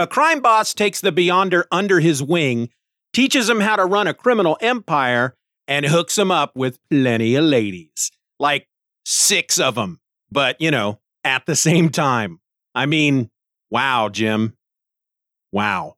A crime boss takes the Beyonder under his wing, teaches him how to run a criminal empire, and hooks him up with plenty of ladies. Like six of them, but you know, at the same time. I mean, wow, Jim. Wow.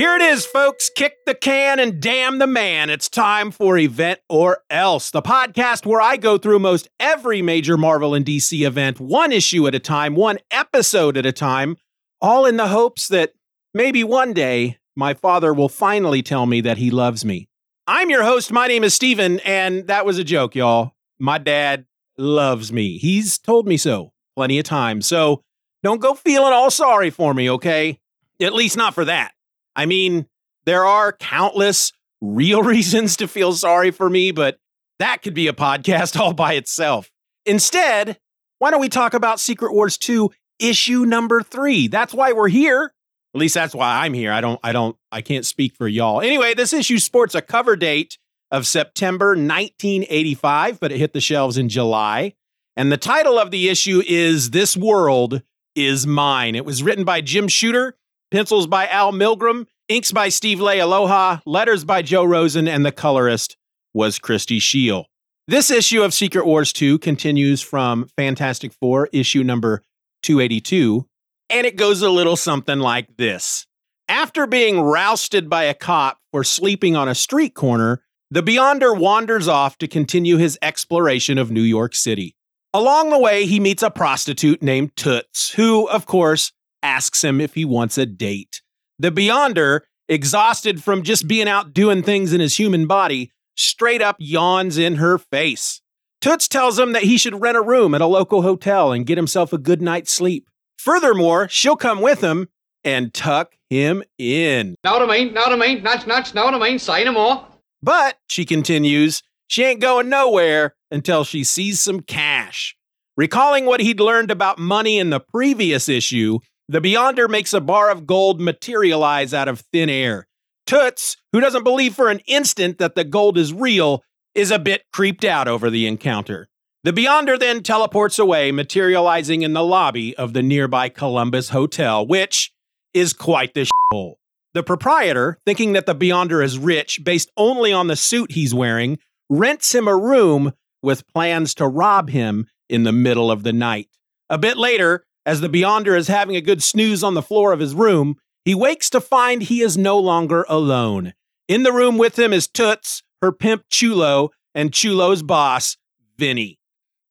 Here it is, folks. Kick the can and damn the man. It's time for Event or Else, the podcast where I go through most every major Marvel and DC event, one issue at a time, one episode at a time, all in the hopes that maybe one day my father will finally tell me that he loves me. I'm your host. My name is Steven, and that was a joke, y'all. My dad loves me. He's told me so plenty of times. So don't go feeling all sorry for me, okay? At least not for that. I mean, there are countless real reasons to feel sorry for me, but that could be a podcast all by itself. Instead, why don't we talk about Secret Wars 2 issue number 3? That's why we're here. At least that's why I'm here. I don't I don't I can't speak for y'all. Anyway, this issue sports a cover date of September 1985, but it hit the shelves in July. And the title of the issue is This World is Mine. It was written by Jim Shooter Pencils by Al Milgrom, inks by Steve Leialoha, letters by Joe Rosen, and the colorist was Christie Scheele. This issue of Secret Wars 2 continues from Fantastic Four, issue number 282, and it goes a little something like this. After being rousted by a cop for sleeping on a street corner, the Beyonder wanders off to continue his exploration of New York City. Along the way, he meets a prostitute named Toots, who, of course, asks him if he wants a date. The Beyonder, exhausted from just being out doing things in his human body, straight up yawns in her face. Toots tells him that he should rent a room at a local hotel and get himself a good night's sleep. Furthermore, she'll come with him and tuck him in. Know what I mean? Know what I mean? Nuts, nuts, know what I mean? Say no more. But, she continues, she ain't going nowhere until she sees some cash. Recalling what he'd learned about money in the previous issue, the Beyonder makes a bar of gold materialize out of thin air. Toots, who doesn't believe for an instant that the gold is real, is a bit creeped out over the encounter. The Beyonder then teleports away, materializing in the lobby of the nearby Columbus Hotel, which is quite the shithole. The proprietor, thinking that the Beyonder is rich based only on the suit he's wearing, rents him a room with plans to rob him in the middle of the night. A bit later, as the Beyonder is having a good snooze on the floor of his room, he wakes to find he is no longer alone. In the room with him is Toots, her pimp Chulo, and Chulo's boss, Vinny.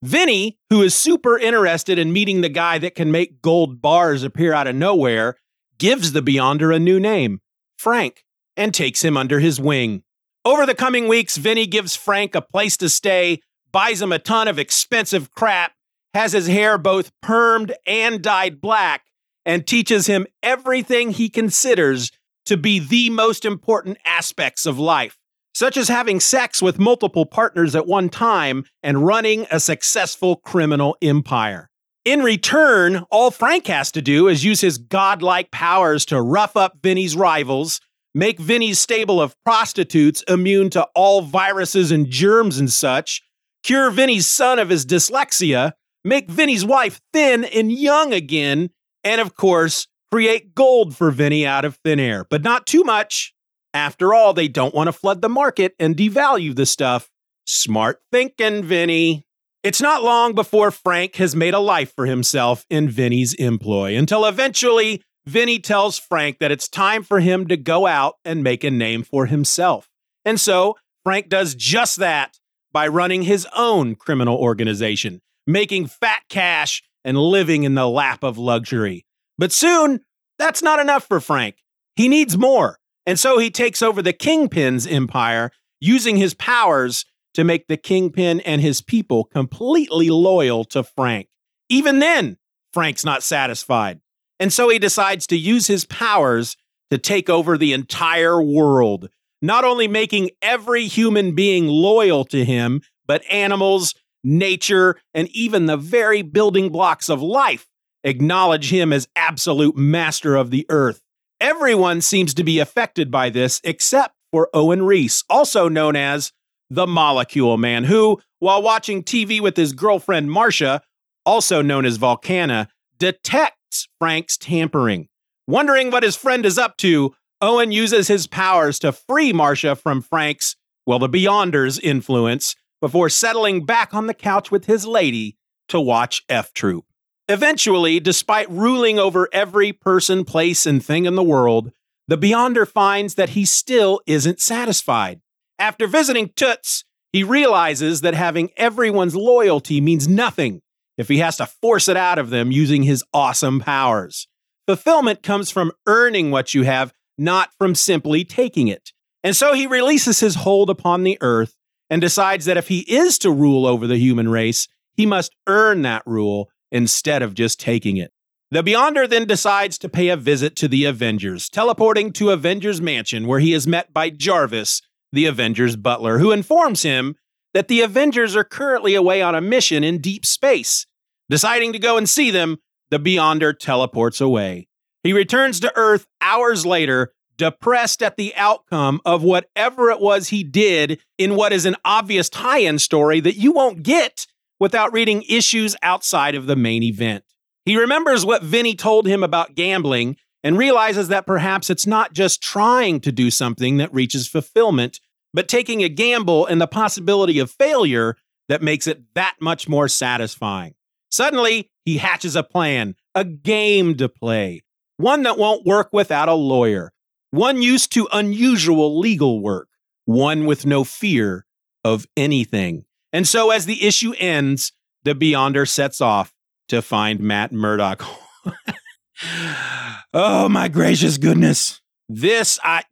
Vinny, who is super interested in meeting the guy that can make gold bars appear out of nowhere, gives the Beyonder a new name, Frank, and takes him under his wing. Over the coming weeks, Vinny gives Frank a place to stay, buys him a ton of expensive crap, has his hair both permed and dyed black, and teaches him everything he considers to be the most important aspects of life, such as having sex with multiple partners at one time and running a successful criminal empire. In return, all Frank has to do is use his godlike powers to rough up Vinny's rivals, make Vinny's stable of prostitutes immune to all viruses and germs and such, cure Vinny's son of his dyslexia, make Vinny's wife thin and young again, and of course, create gold for Vinny out of thin air, but not too much. After all, they don't want to flood the market and devalue the stuff. Smart thinking, Vinny. It's not long before Frank has made a life for himself in Vinny's employ until eventually Vinny tells Frank that it's time for him to go out and make a name for himself. And so Frank does just that by running his own criminal organization, making fat cash and living in the lap of luxury. But soon, that's not enough for Frank. He needs more. And so he takes over the Kingpin's empire, using his powers to make the Kingpin and his people completely loyal to Frank. Even then, Frank's not satisfied. And so he decides to use his powers to take over the entire world, not only making every human being loyal to him, but animals, nature, and even the very building blocks of life acknowledge him as absolute master of the earth. Everyone seems to be affected by this except for Owen Reece, also known as the Molecule Man, who, while watching TV with his girlfriend Marcia, also known as Volcana, detects Frank's tampering. Wondering what his friend is up to, Owen uses his powers to free Marcia from Frank's, well, the Beyonder's influence before settling back on the couch with his lady to watch F Troop. Eventually, despite ruling over every person, place, and thing in the world, the Beyonder finds that he still isn't satisfied. After visiting Toots, he realizes that having everyone's loyalty means nothing if he has to force it out of them using his awesome powers. Fulfillment comes from earning what you have, not from simply taking it. And so he releases his hold upon the earth and decides that if he is to rule over the human race, he must earn that rule instead of just taking it. The Beyonder then decides to pay a visit to the Avengers, teleporting to Avengers Mansion, where he is met by Jarvis, the Avengers butler, who informs him that the Avengers are currently away on a mission in deep space. Deciding to go and see them, the Beyonder teleports away. He returns to Earth hours later, depressed at the outcome of whatever it was he did in what is an obvious tie in story that you won't get without reading issues outside of the main event. He remembers what Vinny told him about gambling and realizes that perhaps it's not just trying to do something that reaches fulfillment, but taking a gamble and the possibility of failure that makes it that much more satisfying. Suddenly, he hatches a plan, a game to play, one that won't work without a lawyer, one used to unusual legal work, one with no fear of anything. And so, as the issue ends, the Beyonder sets off to find Matt Murdock. oh my gracious goodness. This I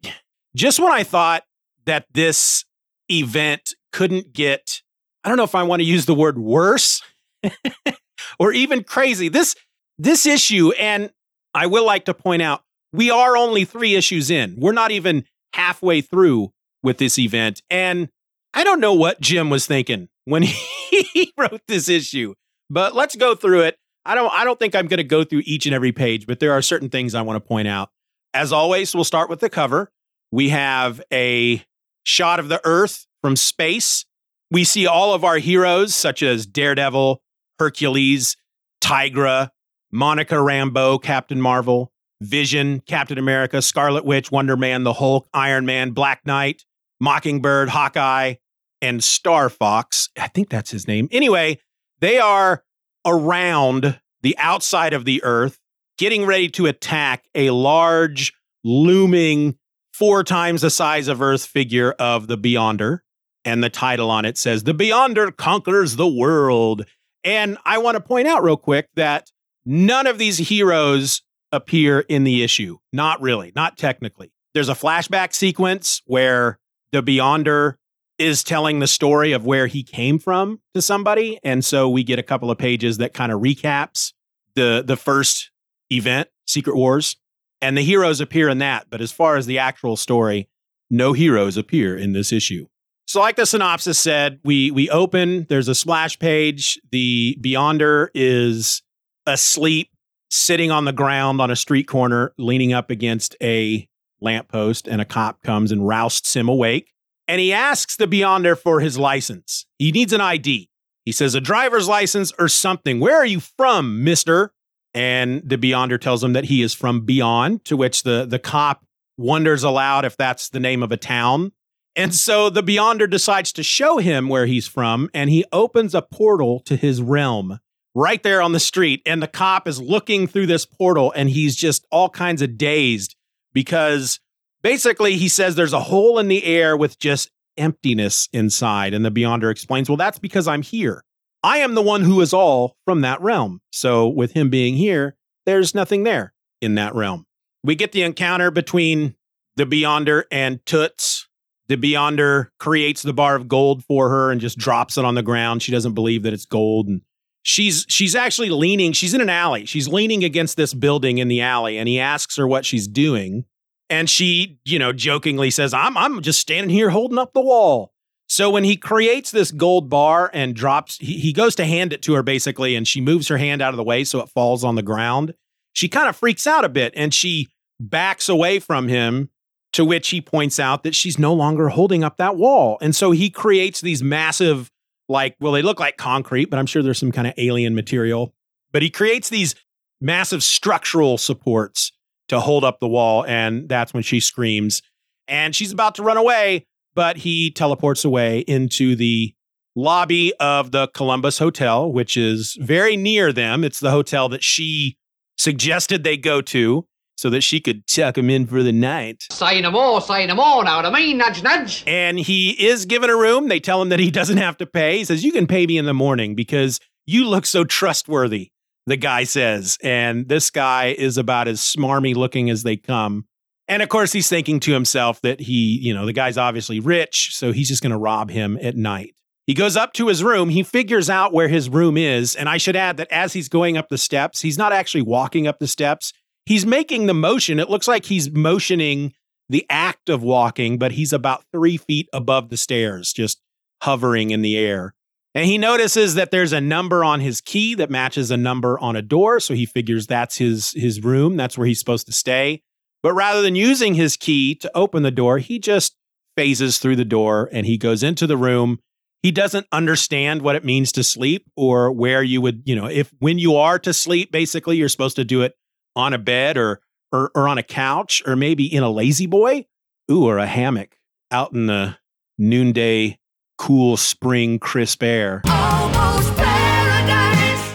just when I thought that this event couldn't get I don't know if I want to use the word worse or even crazy. This this issue and I will like to point out we are only 3 issues in. We're not even halfway through with this event and I don't know what Jim was thinking when he wrote this issue. But let's go through it. I don't I don't think I'm going to go through each and every page, but there are certain things I want to point out. As always, we'll start with the cover. We have a shot of the Earth from space. We see all of our heroes, such as Daredevil, Hercules, Tigra, Monica Rambeau, Captain Marvel, Vision, Captain America, Scarlet Witch, Wonder Man, the Hulk, Iron Man, Black Knight, Mockingbird, Hawkeye, and Star Fox. I think that's his name. Anyway, they are around the outside of the Earth, getting ready to attack a large, looming, four times the size of Earth figure of the Beyonder. And the title on it says, The Beyonder Conquers the World. And I want to point out real quick that none of these heroes appear in the issue. Not really, not technically. There's a flashback sequence where the Beyonder is telling the story of where he came from to somebody and so we get a couple of pages that kind of recaps the the first event secret wars. And the heroes appear in that but as far as the actual story no heroes appear in this issue. So like the synopsis said we we open there's a splash page. The beyonder is asleep sitting on the ground on a street corner leaning up against a lamppost and a cop comes and rousts him awake and he asks the Beyonder for his license. He needs an ID. He says, a driver's license or something. Where are you from, mister? And the Beyonder tells him that he is from Beyond, to which the, the cop wonders aloud if that's the name of a town. And so the Beyonder decides to show him where he's from, and he opens a portal to his realm right there on the street. And the cop is looking through this portal, and he's just all kinds of dazed because basically he says there's a hole in the air with just emptiness inside. And the Beyonder explains, well, that's because I'm here. I am the one who is all from that realm. So with him being here, there's nothing there in that realm. We get the encounter between the Beyonder and Toots. The Beyonder creates the bar of gold for her and just drops it on the ground. She doesn't believe that it's gold. And she's she's actually leaning, she's in an alley. She's leaning against this building in the alley, and he asks her what she's doing. And she, you know, jokingly says, I'm, I'm just standing here holding up the wall. So when he creates this gold bar and drops, he, he goes to hand it to her basically, and she moves her hand out of the way so it falls on the ground. She kind of freaks out a bit and she backs away from him, to which he points out that she's no longer holding up that wall. And so he creates these massive, like, well, they look like concrete, but I'm sure there's some kind of alien material But he creates these massive structural supports to hold up the wall. And that's when she screams. And she's about to run away, but he teleports away into the lobby of the Columbus Hotel, which is very near them. It's the hotel that she suggested they go to so that she could tuck him in for the night. Say no more, say no more, know what I mean? Nudge, nudge. And he is given a room. They tell him that he doesn't have to pay. He says, You can pay me in the morning because you look so trustworthy, the guy says. And this guy is about as smarmy looking as they come. And of course, he's thinking to himself that he, you know, the guy's obviously rich, so he's just going to rob him at night. He goes up to his room. He figures out where his room is. And I should add that as he's going up the steps, he's not actually walking up the steps he's making the motion. It looks like he's motioning the act of walking, but he's about three feet above the stairs, just hovering in the air. And he notices that there's a number on his key that matches a number on a door. So he figures that's his, his room. That's where he's supposed to stay. But rather than using his key to open the door, he just phases through the door and he goes into the room. He doesn't understand what it means to sleep or where you would, you know, if when you are to sleep, basically, you're supposed to do it on a bed or, or, or on a couch or maybe in a lazy boy. Ooh, or a hammock out in the noonday cool spring crisp air.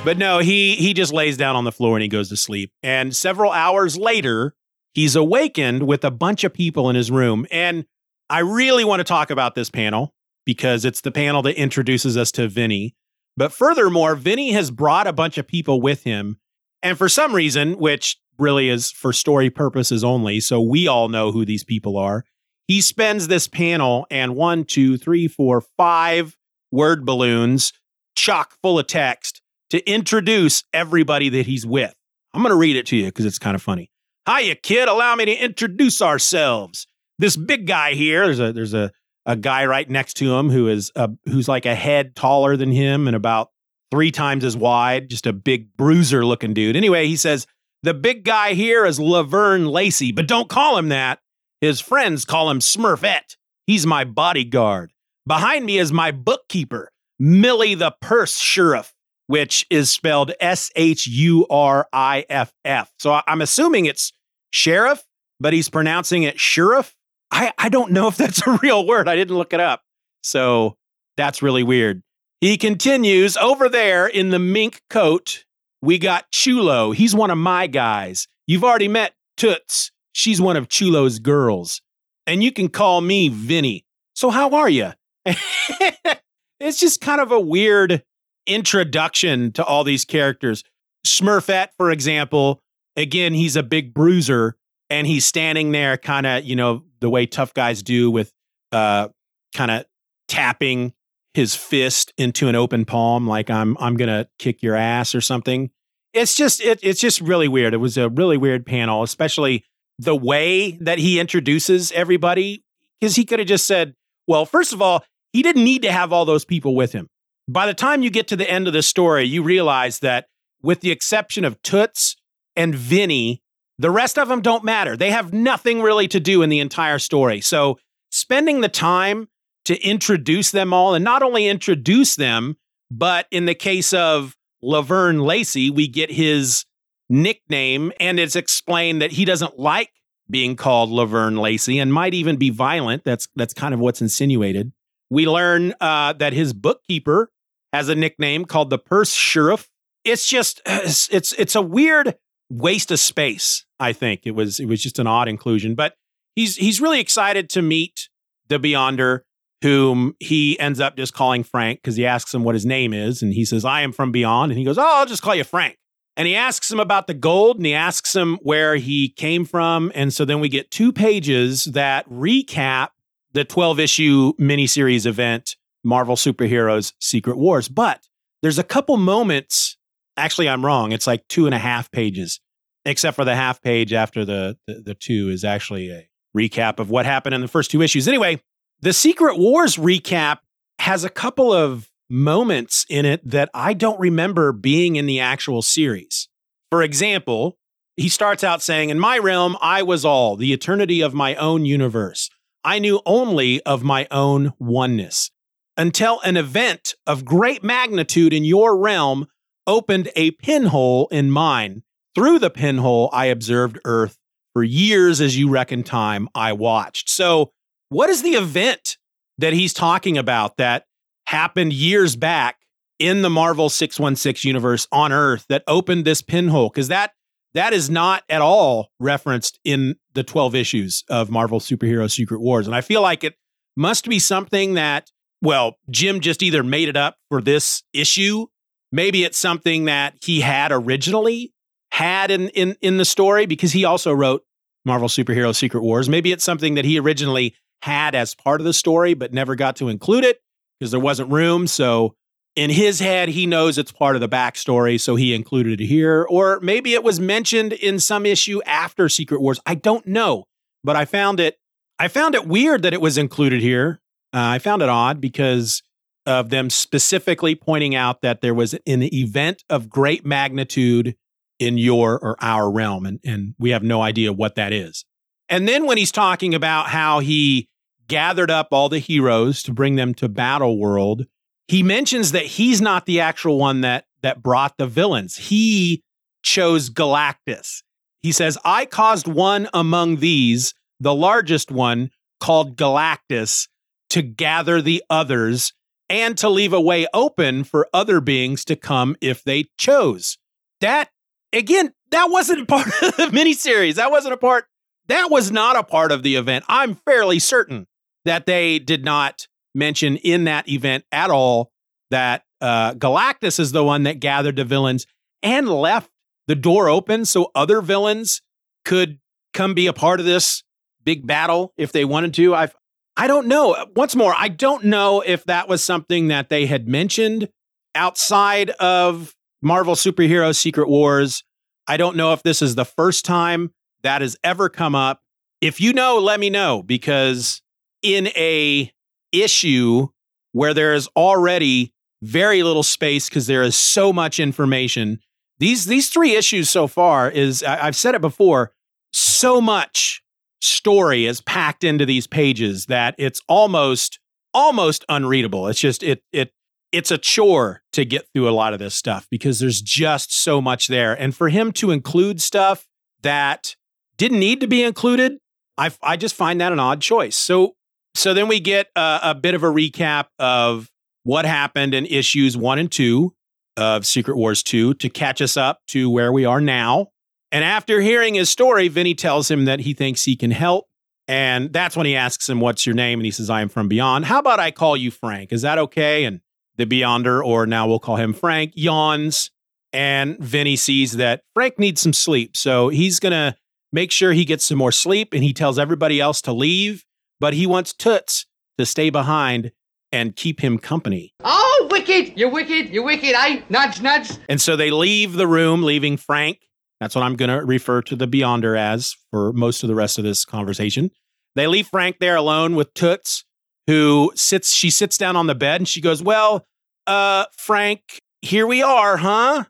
But no, he he just lays down on the floor and he goes to sleep. And several hours later, he's awakened with a bunch of people in his room. And I really want to talk about this panel because it's the panel that introduces us to Vinny. But furthermore, Vinny has brought a bunch of people with him and for some reason, which really is for story purposes only, so we all know who these people are, he spends this panel and one, two, three, four, five word balloons chock full of text to introduce everybody that he's with. I'm going to read it to you because it's kind of funny. Hiya, kid. Allow me to introduce ourselves. This big guy here, there's a there's a, a guy right next to him who is a, who's like a head taller than him and about three times as wide, just a big bruiser looking dude. Anyway, he says, The big guy here is Laverne Lacey, but don't call him that. His friends call him Smurfette. He's my bodyguard. Behind me is my bookkeeper, Millie the Purse Sheriff, which is spelled S H U R I F F. So I'm assuming it's sheriff, but he's pronouncing it sheriff. I, I don't know if that's a real word. I didn't look it up. So that's really weird. He continues over there in the mink coat. We got Chulo. He's one of my guys. You've already met Toots. She's one of Chulo's girls. And you can call me Vinny. So, how are you? it's just kind of a weird introduction to all these characters. Smurfette, for example, again, he's a big bruiser and he's standing there kind of, you know, the way tough guys do with uh, kind of tapping his fist into an open palm like I'm I'm gonna kick your ass or something. It's just it, it's just really weird. It was a really weird panel, especially the way that he introduces everybody. Because he could have just said, well, first of all, he didn't need to have all those people with him. By the time you get to the end of the story, you realize that with the exception of Toots and Vinny, the rest of them don't matter. They have nothing really to do in the entire story. So spending the time to introduce them all and not only introduce them, but in the case of Laverne Lacey, we get his nickname and it's explained that he doesn't like being called Laverne Lacey and might even be violent. That's that's kind of what's insinuated. We learn uh, that his bookkeeper has a nickname called the Purse Sheriff. It's just it's it's a weird waste of space. I think it was it was just an odd inclusion, but he's he's really excited to meet the Beyonder whom he ends up just calling Frank because he asks him what his name is. And he says, I am from beyond. And he goes, Oh, I'll just call you Frank. And he asks him about the gold and he asks him where he came from. And so then we get two pages that recap the 12 issue miniseries event, Marvel Superheroes Secret Wars. But there's a couple moments. Actually, I'm wrong. It's like two and a half pages, except for the half page after the, the, the two is actually a recap of what happened in the first two issues. Anyway, the Secret Wars recap has a couple of moments in it that I don't remember being in the actual series. For example, he starts out saying, In my realm, I was all, the eternity of my own universe. I knew only of my own oneness. Until an event of great magnitude in your realm opened a pinhole in mine. Through the pinhole, I observed Earth. For years, as you reckon time, I watched. So, what is the event that he's talking about that happened years back in the Marvel 616 universe on Earth that opened this pinhole? Because that that is not at all referenced in the 12 issues of Marvel Superhero Secret Wars. And I feel like it must be something that, well, Jim just either made it up for this issue. Maybe it's something that he had originally had in, in, in the story because he also wrote Marvel Superhero Secret Wars. Maybe it's something that he originally had as part of the story, but never got to include it because there wasn't room. So in his head, he knows it's part of the backstory, so he included it here. Or maybe it was mentioned in some issue after Secret Wars. I don't know, but I found it. I found it weird that it was included here. Uh, I found it odd because of them specifically pointing out that there was an event of great magnitude in your or our realm, and, and we have no idea what that is. And then when he's talking about how he gathered up all the heroes to bring them to Battle World he mentions that he's not the actual one that that brought the villains. He chose Galactus. He says, "I caused one among these, the largest one called Galactus, to gather the others and to leave a way open for other beings to come if they chose." That again, that wasn't part of the miniseries. That wasn't a part. That was not a part of the event. I'm fairly certain that they did not mention in that event at all that uh, Galactus is the one that gathered the villains and left the door open so other villains could come be a part of this big battle if they wanted to. I've I don't know. Once more, I don't know if that was something that they had mentioned outside of Marvel Superhero Secret Wars. I don't know if this is the first time that has ever come up. If you know, let me know because in a issue where there is already very little space because there is so much information. These these three issues so far is I, I've said it before, so much story is packed into these pages that it's almost almost unreadable. It's just it it it's a chore to get through a lot of this stuff because there's just so much there. And for him to include stuff that didn't need to be included, I I just find that an odd choice. So so then we get a, a bit of a recap of what happened in issues one and two of Secret Wars 2 to catch us up to where we are now. And after hearing his story, Vinny tells him that he thinks he can help. And that's when he asks him, What's your name? And he says, I am from Beyond. How about I call you Frank? Is that okay? And the Beyonder, or now we'll call him Frank, yawns. And Vinny sees that Frank needs some sleep. So he's going to make sure he gets some more sleep. And he tells everybody else to leave but he wants Toots to stay behind and keep him company. Oh, wicked! You're wicked! You're wicked, I Nudge, nudge. And so they leave the room, leaving Frank. That's what I'm going to refer to the Beyonder as for most of the rest of this conversation. They leave Frank there alone with Toots, who sits. She sits down on the bed and she goes, "Well, uh, Frank, here we are, huh?"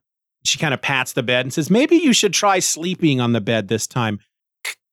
She kind of pats the bed and says, "Maybe you should try sleeping on the bed this time."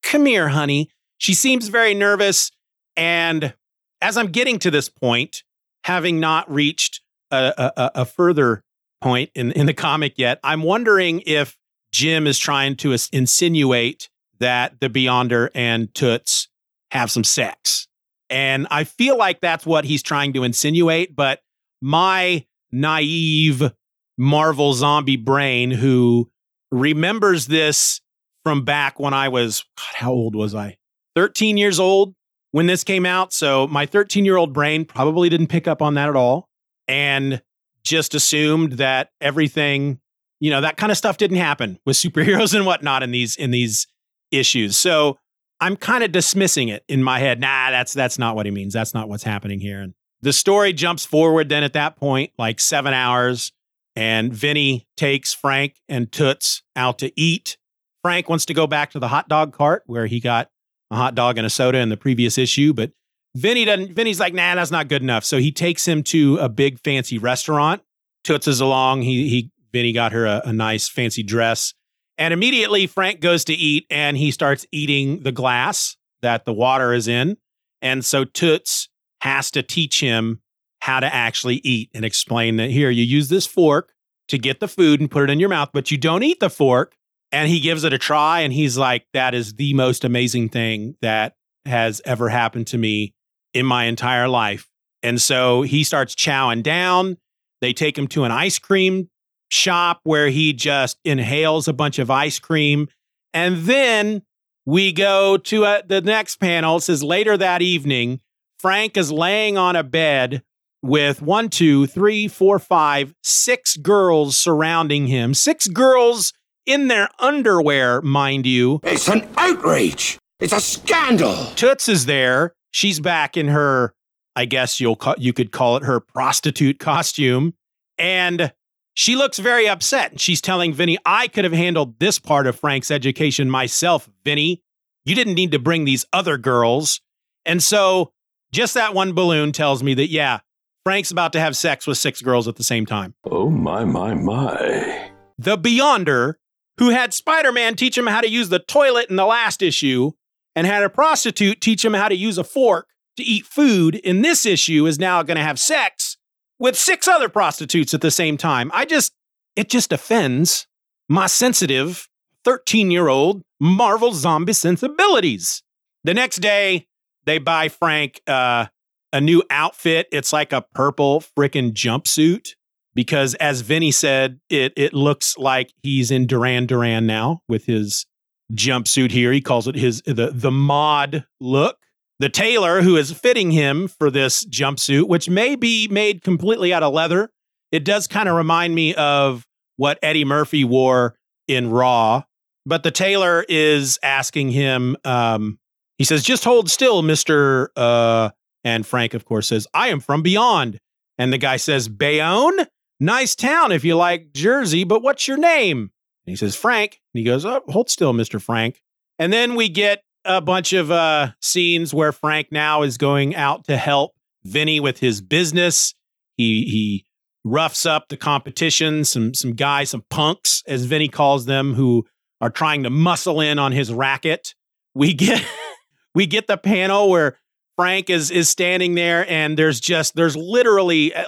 Come here, honey. She seems very nervous and as I'm getting to this point, having not reached a, a, a further point in, in the comic yet, I'm wondering if Jim is trying to insinuate that the Beyonder and Toots have some sex. And I feel like that's what he's trying to insinuate, but my naive Marvel zombie brain who remembers this from back when I was, God, how old was I? 13 years old when this came out. So my 13 year old brain probably didn't pick up on that at all and just assumed that everything, you know, that kind of stuff didn't happen with superheroes and whatnot in these in these issues. So I'm kind of dismissing it in my head. Nah, that's that's not what he means. That's not what's happening here. And the story jumps forward then at that point, like seven hours, and Vinny takes Frank and Toots out to eat. Frank wants to go back to the hot dog cart where he got a hot dog and a soda in the previous issue, but Vinny doesn't. Vinny's like, nah, that's not good enough. So he takes him to a big fancy restaurant. Toots is along. He he. Vinny got her a, a nice fancy dress, and immediately Frank goes to eat, and he starts eating the glass that the water is in, and so Toots has to teach him how to actually eat and explain that here you use this fork to get the food and put it in your mouth, but you don't eat the fork. And he gives it a try and he's like, that is the most amazing thing that has ever happened to me in my entire life. And so he starts chowing down. They take him to an ice cream shop where he just inhales a bunch of ice cream. And then we go to uh, the next panel. It says later that evening, Frank is laying on a bed with one, two, three, four, five, six girls surrounding him. Six girls in their underwear, mind you. It's an outrage. It's a scandal. Toots is there. She's back in her, I guess you'll call, you could call it her prostitute costume, and she looks very upset. She's telling Vinny, "I could have handled this part of Frank's education myself, Vinny. You didn't need to bring these other girls." And so, just that one balloon tells me that yeah, Frank's about to have sex with six girls at the same time. Oh, my, my, my. The Beyonder, who had Spider Man teach him how to use the toilet in the last issue and had a prostitute teach him how to use a fork to eat food in this issue, is now going to have sex with six other prostitutes at the same time. I just, it just offends my sensitive 13 year old Marvel zombie sensibilities. The next day, they buy Frank uh, a new outfit. It's like a purple freaking jumpsuit because, as Vinny said, it it looks like he's in Duran Duran now with his jumpsuit here. He calls it his the the mod look. The tailor who is fitting him for this jumpsuit, which may be made completely out of leather, it does kind of remind me of what Eddie Murphy wore in Raw. But the tailor is asking him, um, he says, just hold still, Mr. Uh, and Frank, of course, says, I am from beyond. And the guy says, Bayonne? Nice town if you like Jersey, but what's your name? And he says, Frank. And he goes, oh, hold still, Mr. Frank. And then we get a bunch of uh, scenes where Frank now is going out to help Vinny with his business. He he roughs up the competition, some some guys, some punks, as Vinny calls them, who are trying to muscle in on his racket. We get we get the panel where Frank is is standing there, and there's just there's literally, uh,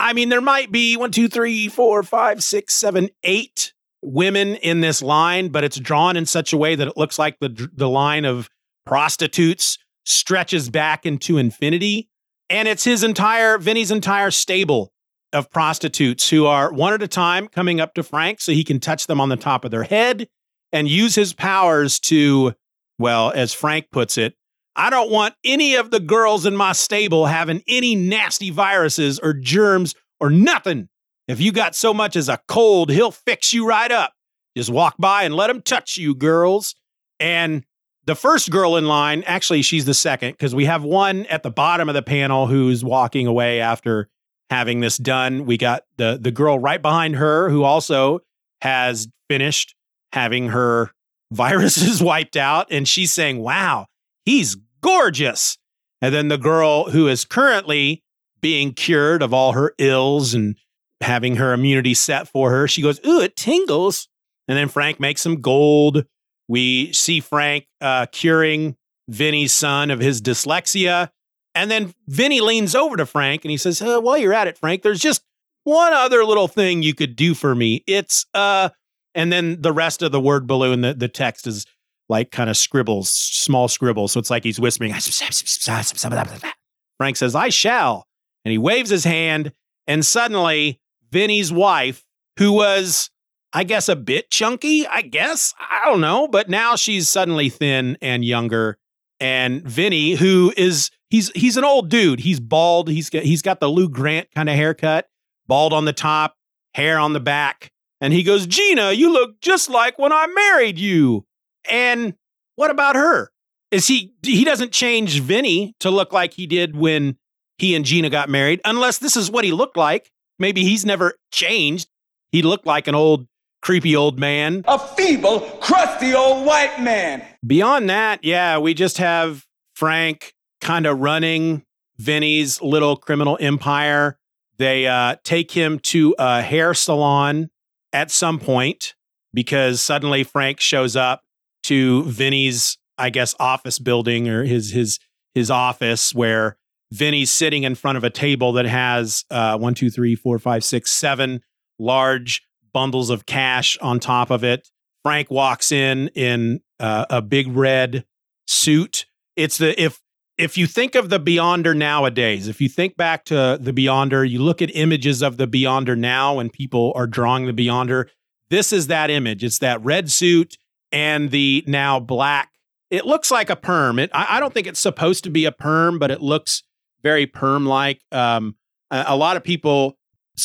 I mean, there might be one, two, three, four, five, six, seven, eight women in this line, but it's drawn in such a way that it looks like the the line of prostitutes stretches back into infinity, and it's his entire Vinny's entire stable of prostitutes who are one at a time coming up to Frank so he can touch them on the top of their head and use his powers to, well, as Frank puts it, I don't want any of the girls in my stable having any nasty viruses or germs or nothing. If you got so much as a cold, he'll fix you right up. Just walk by and let him touch you, girls. And the first girl in line, actually, she's the second because we have one at the bottom of the panel who's walking away after having this done. We got the the girl right behind her who also has finished having her viruses wiped out, and she's saying, "Wow, he's gorgeous. And then the girl who is currently being cured of all her ills and having her immunity set for her, she goes, Ooh, it tingles. And then Frank makes some gold. We see Frank uh, curing Vinny's son of his dyslexia. And then Vinny leans over to Frank and he says, uh, While you're at it, Frank, there's just one other little thing you could do for me. It's, uh, and then the rest of the word balloon, the, the text is like kind of scribbles, small scribbles. So it's like he's whispering. Frank says, I shall. And he waves his hand. And suddenly, Vinny's wife, who was, I guess, a bit chunky, I guess, I don't know, but now she's suddenly thin and younger. And Vinny, who is, he's, he's an old dude. He's bald. He's got, he's got the Lou Grant kind of haircut, bald on the top, hair on the back. And he goes, Gina, you look just like when I married you. And what about her? Is he he doesn't change Vinny to look like he did when he and Gina got married, unless this is what he looked like. Maybe he's never changed. He looked like an old creepy old man. A feeble, crusty old white man. Beyond that, yeah, we just have Frank kind of running Vinny's little criminal empire. They uh, take him to a hair salon at some point because suddenly Frank shows up to Vinny's, I guess, office building or his his his office where Vinny's sitting in front of a table that has uh, one, two, three, four, five, six, seven large bundles of cash on top of it. Frank walks in in uh, a big red suit. It's the if if you think of the Beyonder nowadays, if you think back to the Beyonder, you look at images of the Beyonder now and people are drawing the Beyonder, this is that image. It's that red suit and the now black. It looks like a perm. It, I, I don't think it's supposed to be a perm, but it looks very perm like. Um, a, a lot of people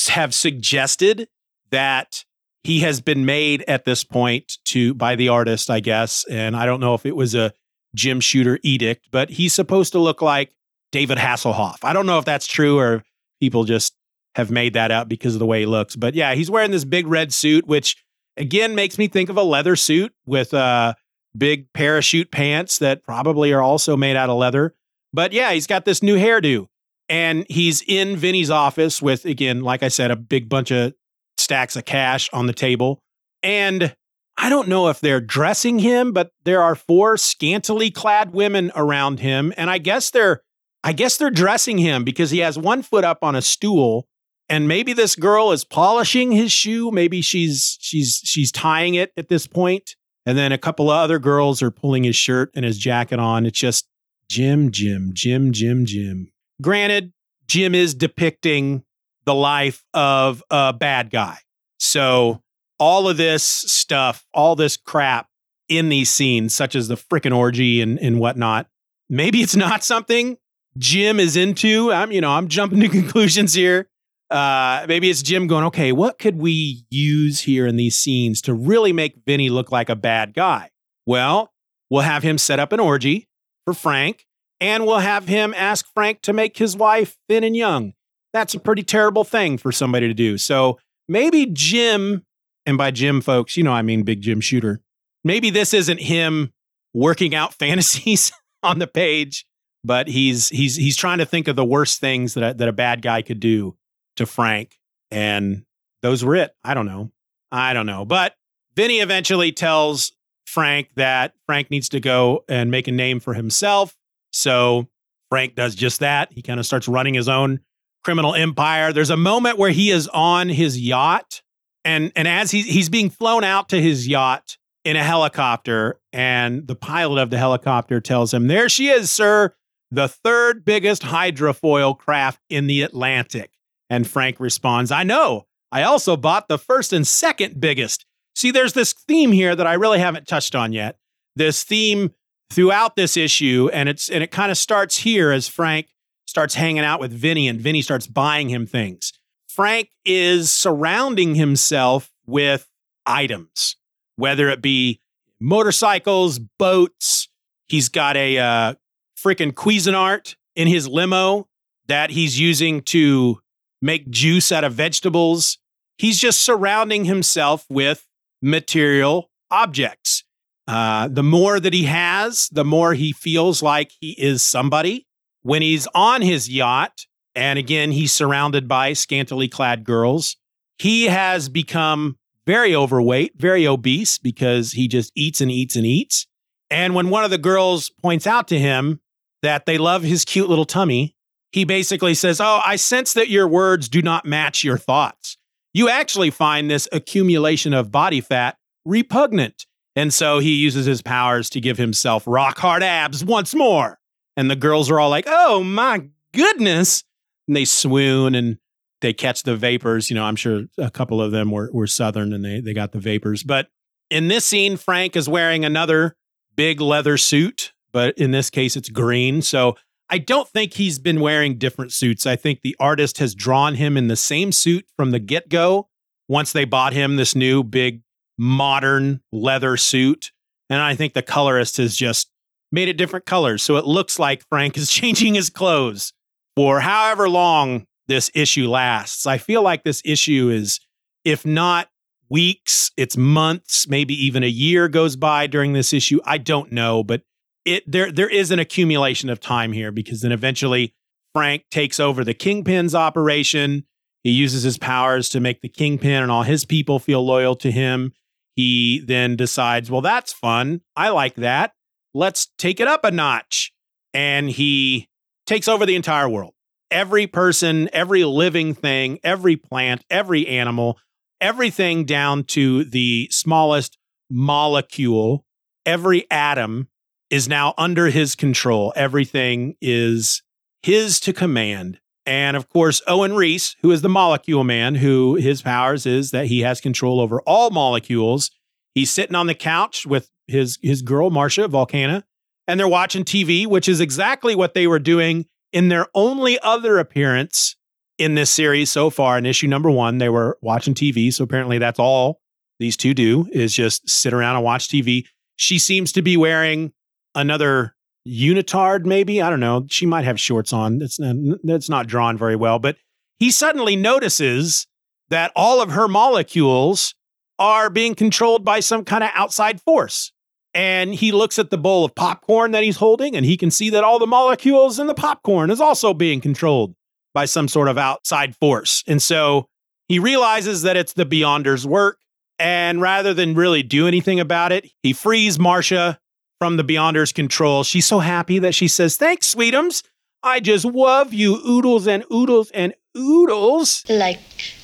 have suggested that he has been made at this point to by the artist, I guess. And I don't know if it was a Jim Shooter edict, but he's supposed to look like David Hasselhoff. I don't know if that's true or people just have made that up because of the way he looks. But yeah, he's wearing this big red suit, which again makes me think of a leather suit with uh, big parachute pants that probably are also made out of leather. But yeah, he's got this new hairdo. And he's in Vinny's office with, again, like I said, a big bunch of stacks of cash on the table. And I don't know if they're dressing him, but there are four scantily clad women around him. And I guess they're I guess they're dressing him because he has one foot up on a stool and maybe this girl is polishing his shoe, maybe she's she's she's tying it at this point. And then a couple of other girls are pulling his shirt and his jacket on. It's just Jim, Jim, Jim, Jim, Jim. Granted, Jim is depicting the life of a bad guy. So all of this stuff, all this crap in these scenes, such as the freaking orgy and, and whatnot, maybe it's not something Jim is into. I'm, you know, I'm jumping to conclusions here. Uh, maybe it's Jim going, okay, what could we use here in these scenes to really make Vinny look like a bad guy? Well, we'll have him set up an orgy for Frank, and we'll have him ask Frank to make his wife thin and young that's a pretty terrible thing for somebody to do. So maybe Jim, and by Jim, folks, you know, I mean Big Jim Shooter, maybe this isn't him working out fantasies on the page, but he's he's he's trying to think of the worst things that a, that a bad guy could do to Frank, and those were it. I don't know, I don't know, but Vinny eventually tells Frank that Frank needs to go and make a name for himself. So Frank does just that. He kind of starts running his own criminal empire. There's a moment where he is on his yacht, and and as he's he's being flown out to his yacht in a helicopter, and the pilot of the helicopter tells him, "There she is, sir, the third biggest hydrofoil craft in the Atlantic." And Frank responds, "I know. I also bought the first and second biggest." See, there's this theme here that I really haven't touched on yet. This theme throughout this issue, and it's and it kind of starts here as Frank starts hanging out with Vinny and Vinny starts buying him things. Frank is surrounding himself with items, whether it be motorcycles, boats. He's got a uh, freaking Cuisinart in his limo that he's using to make juice out of vegetables. He's just surrounding himself with material objects. Uh, the more that he has, the more he feels like he is somebody when he's on his yacht, and again, he's surrounded by scantily clad girls, he has become very overweight, very obese because he just eats and eats and eats. And when one of the girls points out to him that they love his cute little tummy, he basically says, Oh, I sense that your words do not match your thoughts. You actually find this accumulation of body fat repugnant. And so he uses his powers to give himself rock hard abs once more and the girls are all like, "Oh my goodness!" And they swoon and they catch the vapors. You know, I'm sure a couple of them were were southern and they they got the vapors. But in this scene, Frank is wearing another big leather suit, but in this case, it's green. So I don't think he's been wearing different suits. I think the artist has drawn him in the same suit from the get go. Once they bought him this new big modern leather suit. And I think the colorist has just made it different colors. So it looks like Frank is changing his clothes for however long this issue lasts. I feel like this issue is, if not weeks, it's months, maybe even a year goes by during this issue. I don't know, but it there there is an accumulation of time here because then eventually Frank takes over the Kingpin's operation. He uses his powers to make the Kingpin and all his people feel loyal to him. He then decides, well, that's fun. I like that let's take it up a notch. And he takes over the entire world. Every person, every living thing, every plant, every animal, everything down to the smallest molecule, every atom is now under his control. Everything is his to command. And of course, Owen Reece, who is the molecule man, who his powers is that he has control over all molecules. He's sitting on the couch with his his girl Marcia Volcana, and they're watching TV, which is exactly what they were doing in their only other appearance in this series so far. In issue number one, they were watching TV. So apparently, that's all these two do is just sit around and watch TV. She seems to be wearing another unitard, maybe. I don't know. She might have shorts on. Not, that's not drawn very well. But he suddenly notices that all of her molecules are being controlled by some kind of outside force. And he looks at the bowl of popcorn that he's holding, and he can see that all the molecules in the popcorn is also being controlled by some sort of outside force. And so he realizes that it's the Beyonder's work. And rather than really do anything about it, he frees Marcia from the Beyonder's control. She's so happy that she says, Thanks, sweetums. I just love you, oodles and oodles and oodles. Like,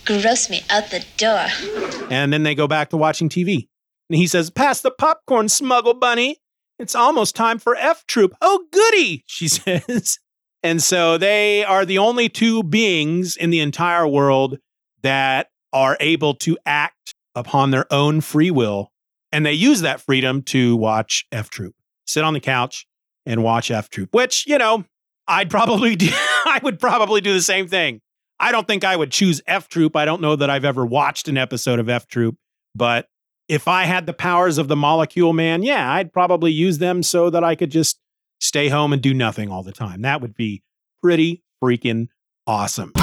gross me out the door. And then they go back to watching TV. And he says, Pass the popcorn, smuggle bunny. It's almost time for F Troop. Oh, goody, she says. And so they are the only two beings in the entire world that are able to act upon their own free will and they use that freedom to watch F Troop, sit on the couch and watch F Troop, which, you know, I'd probably do. I would probably do the same thing. I don't think I would choose F Troop. I don't know that I've ever watched an episode of F Troop, but if I had the powers of the molecule man, yeah, I'd probably use them so that I could just stay home and do nothing all the time. That would be pretty freaking awesome.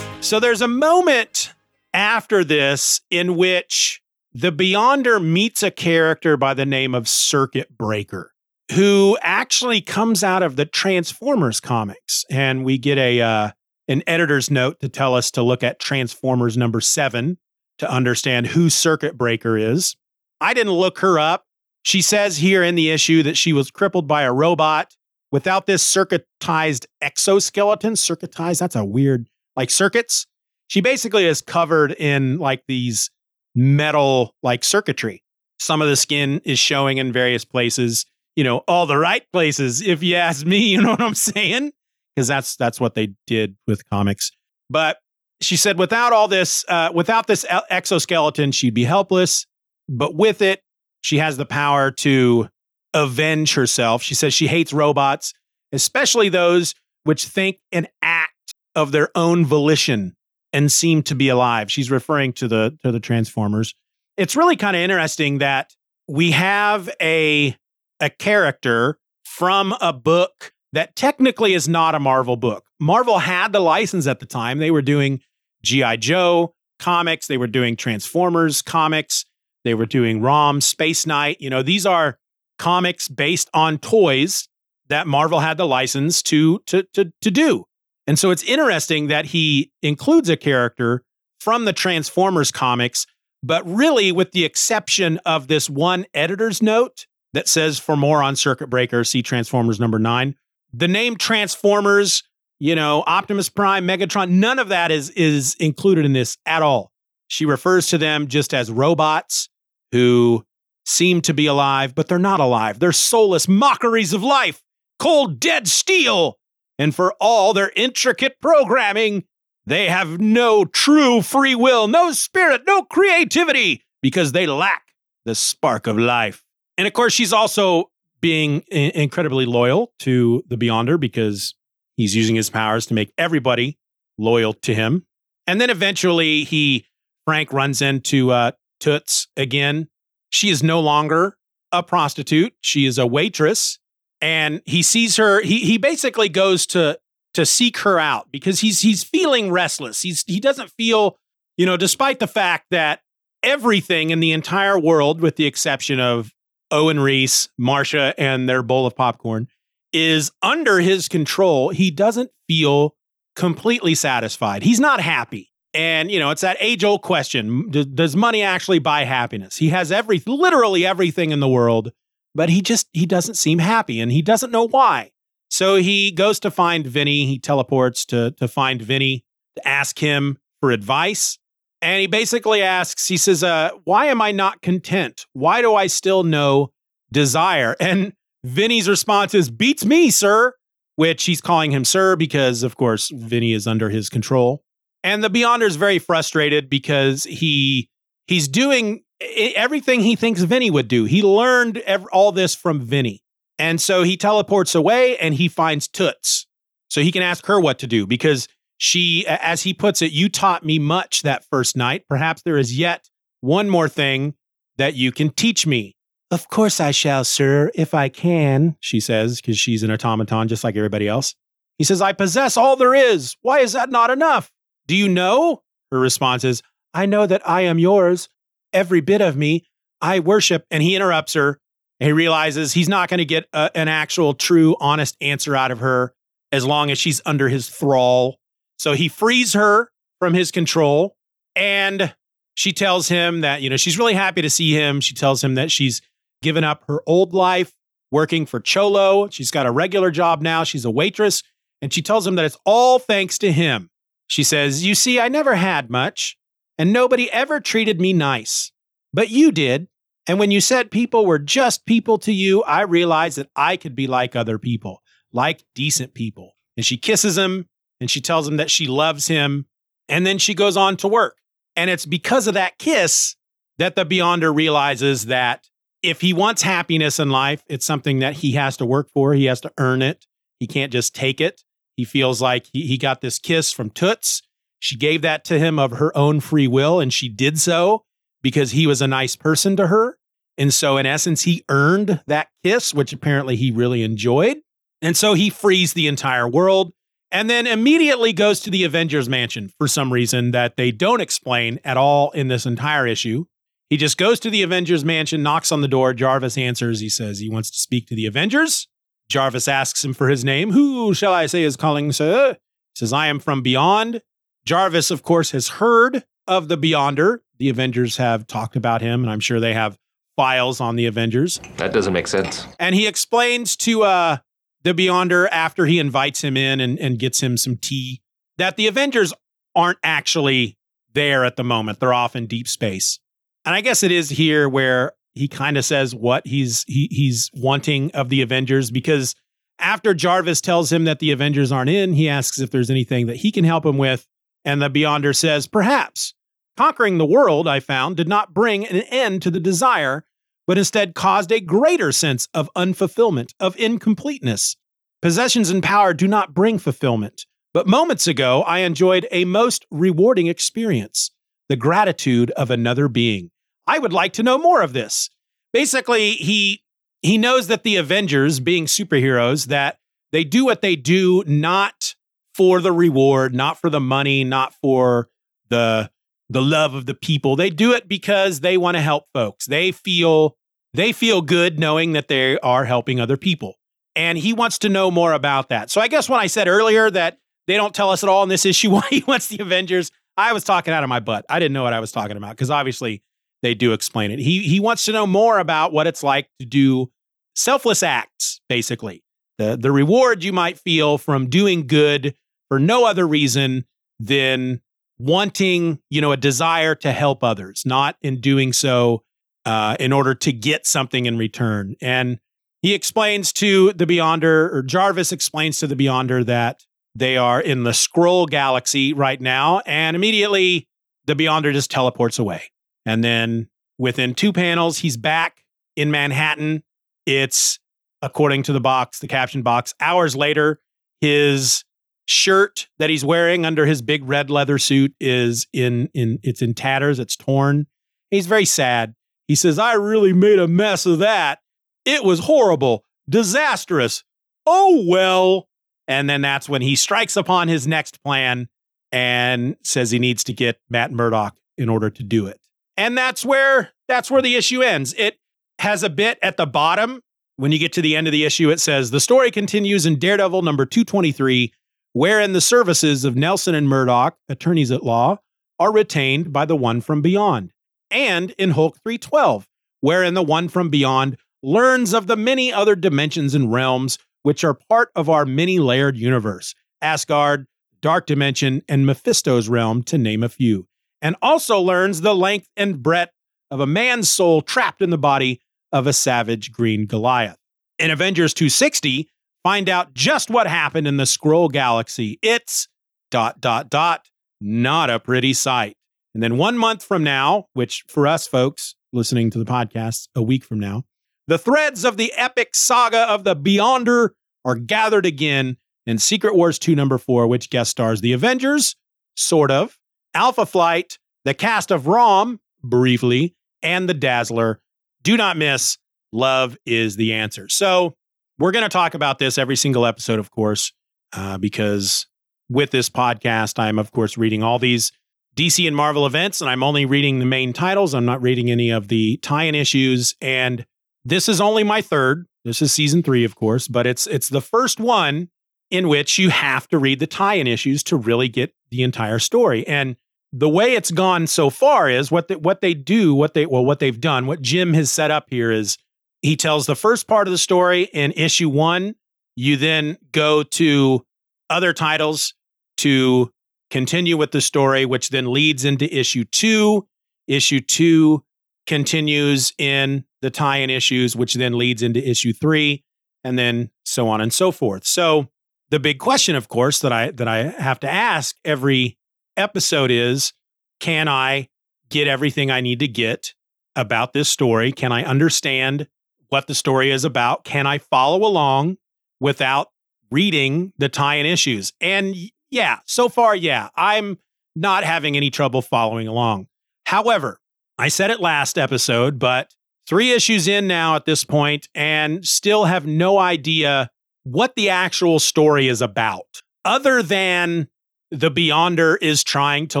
So there's a moment after this in which the Beyonder meets a character by the name of Circuit Breaker, who actually comes out of the Transformers comics, and we get a uh, an editor's note to tell us to look at Transformers number seven to understand who Circuit Breaker is. I didn't look her up. She says here in the issue that she was crippled by a robot. Without this circuitized exoskeleton, circuitized, that's a weird, like circuits. She basically is covered in like these metal like circuitry. Some of the skin is showing in various places, you know, all the right places, if you ask me, you know what I'm saying? Because that's that's what they did with comics. But she said without all this, uh, without this exoskeleton, she'd be helpless. But with it, she has the power to avenge herself. She says she hates robots, especially those which think and act of their own volition and seem to be alive. She's referring to the to the Transformers. It's really kind of interesting that we have a a character from a book that technically is not a Marvel book. Marvel had the license at the time. They were doing GI Joe comics, they were doing Transformers comics, they were doing ROM, Space Knight. You know, these are comics based on toys that Marvel had the license to to to to do. And so it's interesting that he includes a character from the Transformers comics, but really, with the exception of this one editor's note that says for more on Circuit Breaker, see Transformers number nine. The name Transformers, you know, Optimus Prime, Megatron, none of that is, is included in this at all. She refers to them just as robots who seem to be alive, but they're not alive. They're soulless mockeries of life, cold, dead steel and for all their intricate programming, they have no true free will, no spirit, no creativity, because they lack the spark of life. And of course, she's also being incredibly loyal to the Beyonder because he's using his powers to make everybody loyal to him. And then eventually, he Frank runs into uh, Toots again. She is no longer a prostitute; she is a waitress and he sees her. He he basically goes to to seek her out because he's he's feeling restless. He's he doesn't feel, you know, despite the fact that everything in the entire world, with the exception of Owen Reece, Marcia, and their bowl of popcorn, is under his control. He doesn't feel completely satisfied. He's not happy. And, you know, it's that age old question Does money actually buy happiness? He has every, literally everything in the world but he just he doesn't seem happy and he doesn't know why. So he goes to find Vinny. He teleports to to find Vinny to ask him for advice. And he basically asks, he says, uh, Why am I not content? Why do I still know desire? And Vinny's response is, Beats me, sir, which he's calling him sir because, of course, Vinny is under his control. And the Beyonder is very frustrated because he he's doing everything he thinks Vinny would do. He learned all this from Vinny. And so he teleports away and he finds Toots. So he can ask her what to do because she, as he puts it, you taught me much that first night. Perhaps there is yet one more thing that you can teach me. Of course I shall, sir, if I can, she says, because she's an automaton just like everybody else. He says, I possess all there is. Why is that not enough? Do you know? Her response is, I know that I am yours, every bit of me. I worship. And he interrupts her. He realizes he's not going to get a, an actual, true, honest answer out of her as long as she's under his thrall. So he frees her from his control. And she tells him that, you know, she's really happy to see him. She tells him that she's given up her old life working for Cholo. She's got a regular job now. She's a waitress. And she tells him that it's all thanks to him. She says, You see, I never had much, and nobody ever treated me nice. But you did. And when you said people were just people to you, I realized that I could be like other people, like decent people. And she kisses him and she tells him that she loves him. And then she goes on to work. And it's because of that kiss that the Beyonder realizes that if he wants happiness in life, it's something that he has to work for. He has to earn it. He can't just take it. He feels like he, he got this kiss from Toots. She gave that to him of her own free will, and she did so because he was a nice person to her. And so, in essence, he earned that kiss, which apparently he really enjoyed. And so he frees the entire world and then immediately goes to the Avengers mansion for some reason that they don't explain at all in this entire issue. He just goes to the Avengers mansion, knocks on the door. Jarvis answers. He says he wants to speak to the Avengers. Jarvis asks him for his name. Who shall I say is calling, sir? He says, I am from beyond. Jarvis, of course, has heard of the Beyonder. The Avengers have talked about him, and I'm sure they have files on the Avengers. That doesn't make sense. And he explains to uh, the Beyonder after he invites him in and, and gets him some tea that the Avengers aren't actually there at the moment. They're off in deep space. And I guess it is here where he kind of says what he's he, he's wanting of the Avengers because after Jarvis tells him that the Avengers aren't in, he asks if there's anything that he can help him with. And the Beyonder says, perhaps. Conquering the world, I found, did not bring an end to the desire, but instead caused a greater sense of unfulfillment, of incompleteness. Possessions and power do not bring fulfillment. But moments ago, I enjoyed a most rewarding experience the gratitude of another being. I would like to know more of this. Basically, he he knows that the Avengers, being superheroes, that they do what they do not for the reward, not for the money, not for the the love of the people. They do it because they want to help folks. They feel they feel good knowing that they are helping other people. And he wants to know more about that. So I guess when I said earlier that they don't tell us at all in this issue why he wants the Avengers, I was talking out of my butt. I didn't know what I was talking about because obviously they do explain it. He he wants to know more about what it's like to do selfless acts, basically. The the reward you might feel from doing good for no other reason than wanting, you know, a desire to help others, not in doing so uh, in order to get something in return. And he explains to the Beyonder, or Jarvis explains to the Beyonder that they are in the Skrull Galaxy right now, and immediately the Beyonder just teleports away. And then within two panels, he's back in Manhattan. It's according to the box, the caption box. Hours later, his shirt that he's wearing under his big red leather suit is in in it's in tatters, it's torn. He's very sad. He says, "I really made a mess of that. It was horrible, disastrous. Oh well." And then that's when he strikes upon his next plan and says he needs to get Matt Murdock in order to do it. And that's where that's where the issue ends. It has a bit at the bottom when you get to the end of the issue it says the story continues in Daredevil number 223 wherein the services of Nelson and Murdock, attorneys at law, are retained by the one from beyond, and in Hulk 312, wherein the one from beyond learns of the many other dimensions and realms which are part of our many layered universe Asgard, Dark Dimension, and Mephisto's realm, to name a few. And also learns the length and breadth of a man's soul trapped in the body of a savage green Goliath. In Avengers 260, find out just what happened in the Skrull Galaxy. It's dot dot dot not a pretty sight. And then one month from now, which for us folks listening to the podcast a week from now, the threads of the epic saga of the Beyonder are gathered again in Secret Wars 2 number 4, which guest stars the Avengers, sort of, Alpha Flight, the cast of ROM, briefly, and the Dazzler. Do not miss. Love is the answer. So, we're going to talk about this every single episode, of course, uh, because with this podcast, I'm, of course, reading all these DC and Marvel events, and I'm only reading the main titles. I'm not reading any of the tie-in issues. And this is only my third. This is season three, of course, but it's it's the first one in which you have to read the tie-in issues to really get the entire story. And the way it's gone so far is what they, what they do, what they well, what they've done, what Jim has set up here is he tells the first part of the story in issue one. You then go to other titles to continue with the story, which then leads into issue two. Issue two continues in the tie in issues, which then leads into issue three, and then so on and so forth. So, the big question, of course, that I that I have to ask every episode is can I get everything I need to get about this story? Can I understand what the story is about? Can I follow along without reading the tie in issues? And yeah, so far, yeah, I'm not having any trouble following along. However, I said it last episode, but three issues in now at this point and still have no idea what the actual story is about, other than the Beyonder is trying to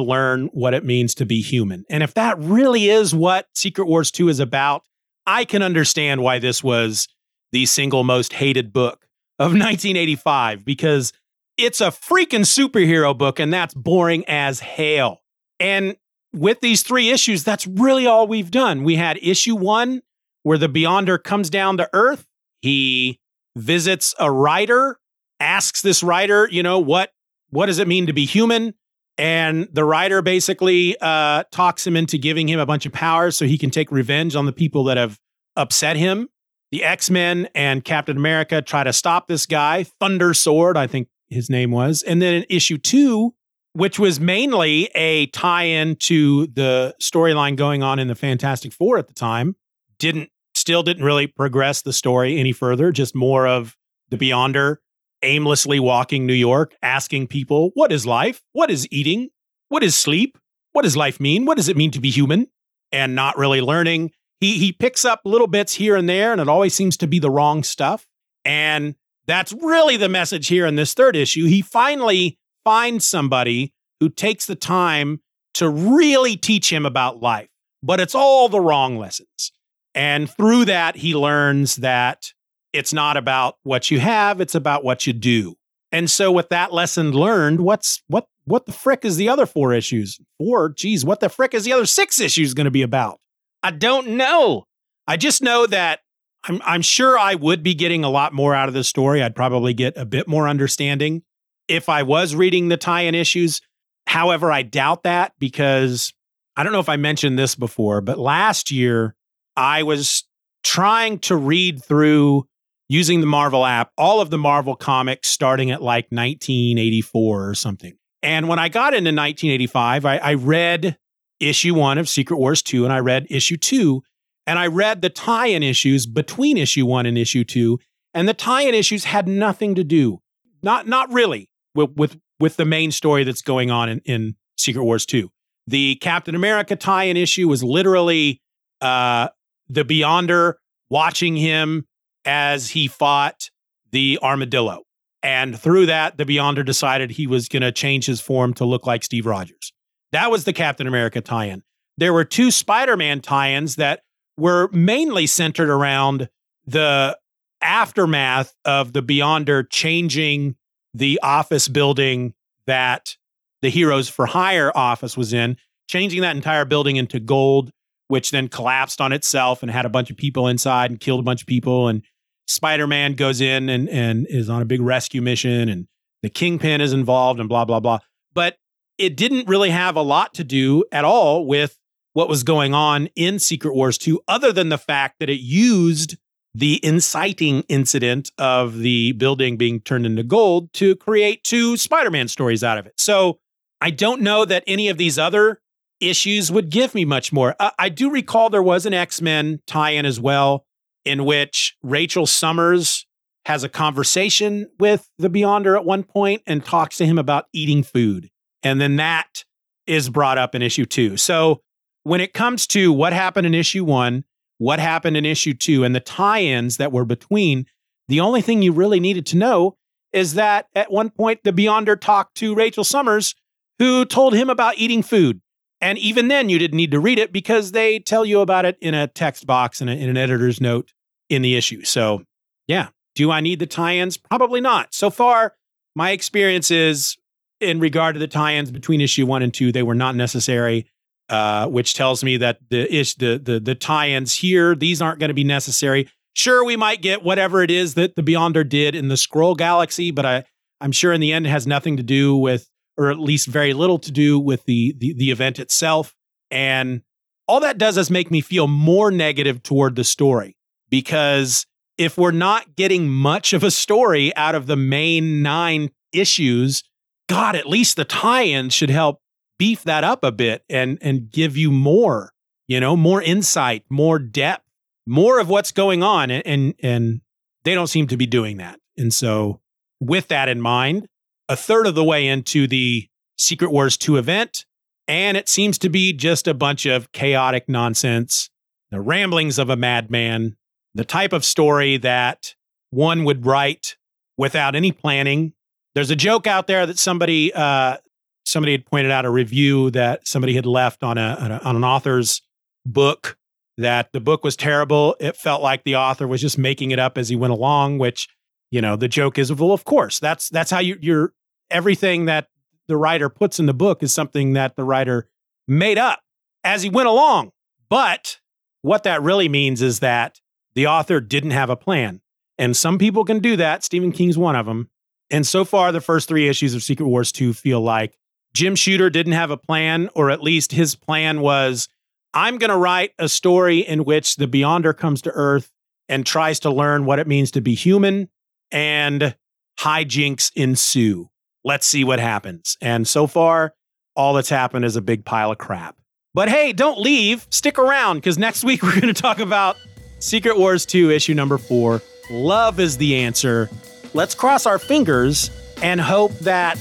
learn what it means to be human. And if that really is what Secret Wars 2 is about, I can understand why this was the single most hated book of 1985 because it's a freaking superhero book, and that's boring as hell. And with these three issues, that's really all we've done. We had issue one, where the Beyonder comes down to Earth. He visits a writer, asks this writer, you know, what what does it mean to be human? And the writer basically uh, talks him into giving him a bunch of powers so he can take revenge on the people that have upset him. The X Men and Captain America try to stop this guy. Thunder Sword, I think his name was. And then in issue two, which was mainly a tie in to the storyline going on in the Fantastic Four at the time, didn't still didn't really progress the story any further, just more of the Beyonder aimlessly walking New York, asking people, What is life? What is eating? What is sleep? What does life mean? What does it mean to be human? And not really learning. He, he picks up little bits here and there, and it always seems to be the wrong stuff. And that's really the message here in this third issue. He finally finds somebody who takes the time to really teach him about life, but it's all the wrong lessons. And through that, he learns that it's not about what you have, it's about what you do. And so with that lesson learned, what's what what the frick is the other four issues? Four, geez, what the frick is the other six issues going to be about? I don't know. I just know that I'm, I'm sure I would be getting a lot more out of this story. I'd probably get a bit more understanding if I was reading the tie in issues. However, I doubt that because I don't know if I mentioned this before, but last year I was trying to read through using the Marvel app all of the Marvel comics starting at like 1984 or something. And when I got into 1985, I, I read issue one of Secret Wars 2 and I read issue two and I read the tie in issues between issue one and issue two, and the tie in issues had nothing to do, not, not really, with, with, with the main story that's going on in, in Secret Wars 2. The Captain America tie in issue was literally uh, the Beyonder watching him as he fought the armadillo. And through that, the Beyonder decided he was going to change his form to look like Steve Rogers. That was the Captain America tie in. There were two Spider Man tie ins that were mainly centered around the aftermath of the Beyonder changing the office building that the Heroes for Hire office was in, changing that entire building into gold, which then collapsed on itself and had a bunch of people inside and killed a bunch of people. And Spider Man goes in and, and is on a big rescue mission and the kingpin is involved and blah, blah, blah. But it didn't really have a lot to do at all with what was going on in Secret Wars 2, other than the fact that it used the inciting incident of the building being turned into gold to create two Spider Man stories out of it. So I don't know that any of these other issues would give me much more. Uh, I do recall there was an X Men tie in as well, in which Rachel Summers has a conversation with the Beyonder at one point and talks to him about eating food. And then that is brought up in issue two. So when it comes to what happened in issue one, what happened in issue two, and the tie ins that were between, the only thing you really needed to know is that at one point the Beyonder talked to Rachel Summers, who told him about eating food. And even then, you didn't need to read it because they tell you about it in a text box and in an editor's note in the issue. So, yeah, do I need the tie ins? Probably not. So far, my experience is in regard to the tie ins between issue one and two, they were not necessary uh, which tells me that the ish the the the tie-ins here these aren't going to be necessary. Sure, we might get whatever it is that the Beyonder did in the Skrull Galaxy, but I I'm sure in the end it has nothing to do with, or at least very little to do with the the, the event itself. And all that does is make me feel more negative toward the story because if we're not getting much of a story out of the main nine issues, God, at least the tie-ins should help beef that up a bit and and give you more, you know, more insight, more depth, more of what's going on and and, and they don't seem to be doing that. And so with that in mind, a third of the way into the Secret Wars 2 event, and it seems to be just a bunch of chaotic nonsense, the ramblings of a madman, the type of story that one would write without any planning. There's a joke out there that somebody uh, somebody had pointed out a review that somebody had left on a, on, an author's book that the book was terrible. It felt like the author was just making it up as he went along, which, you know, the joke is, well, of course, that's that's how you, you're everything that the writer puts in the book is something that the writer made up as he went along. But what that really means is that the author didn't have a plan. And some people can do that. Stephen King's one of them. And so far, the first three issues of Secret Wars 2 feel like Jim Shooter didn't have a plan, or at least his plan was I'm going to write a story in which the Beyonder comes to Earth and tries to learn what it means to be human, and hijinks ensue. Let's see what happens. And so far, all that's happened is a big pile of crap. But hey, don't leave. Stick around because next week we're going to talk about Secret Wars 2, issue number four. Love is the answer. Let's cross our fingers and hope that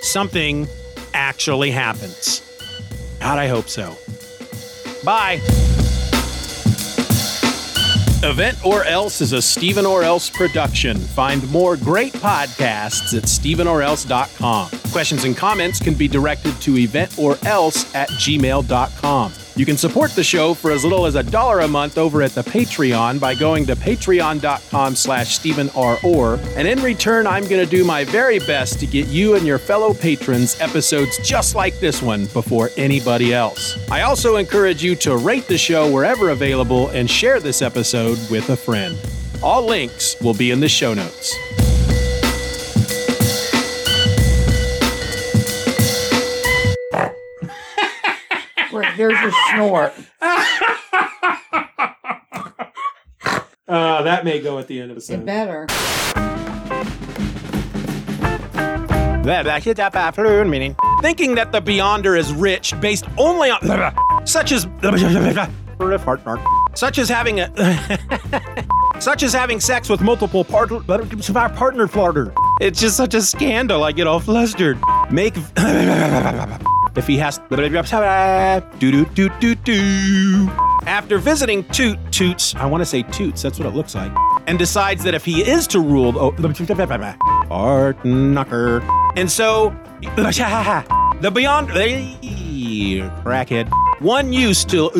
something actually happens. God, I hope so. Bye. Event or Else is a Stephen or Else production. Find more great podcasts at steevenorrelse.com. Questions and comments can be directed to eventorrelse at gmail.com. You can support the show for as little as a dollar a month over at the Patreon by going to patreon.com slash Steeven R. Orr. And in return, I'm going to do my very best to get you and your fellow patrons episodes just like this one before anybody else. I also encourage you to rate the show wherever available and share this episode with a friend. All links will be in the show notes. There's your snort. Uh, that may go at the end of the It sentence. better. meaning thinking that the Beyonder is rich based only on such as such as having a such as having sex with multiple part- partner flutter. It's just such a scandal. I get all flustered. Make if he has do do do do do. After visiting Toot Toots, I want to say Toots. That's what it looks like, and decides that if he is to rule, Art Knocker, and so the Beyond crackhead one used to uh,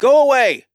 go away.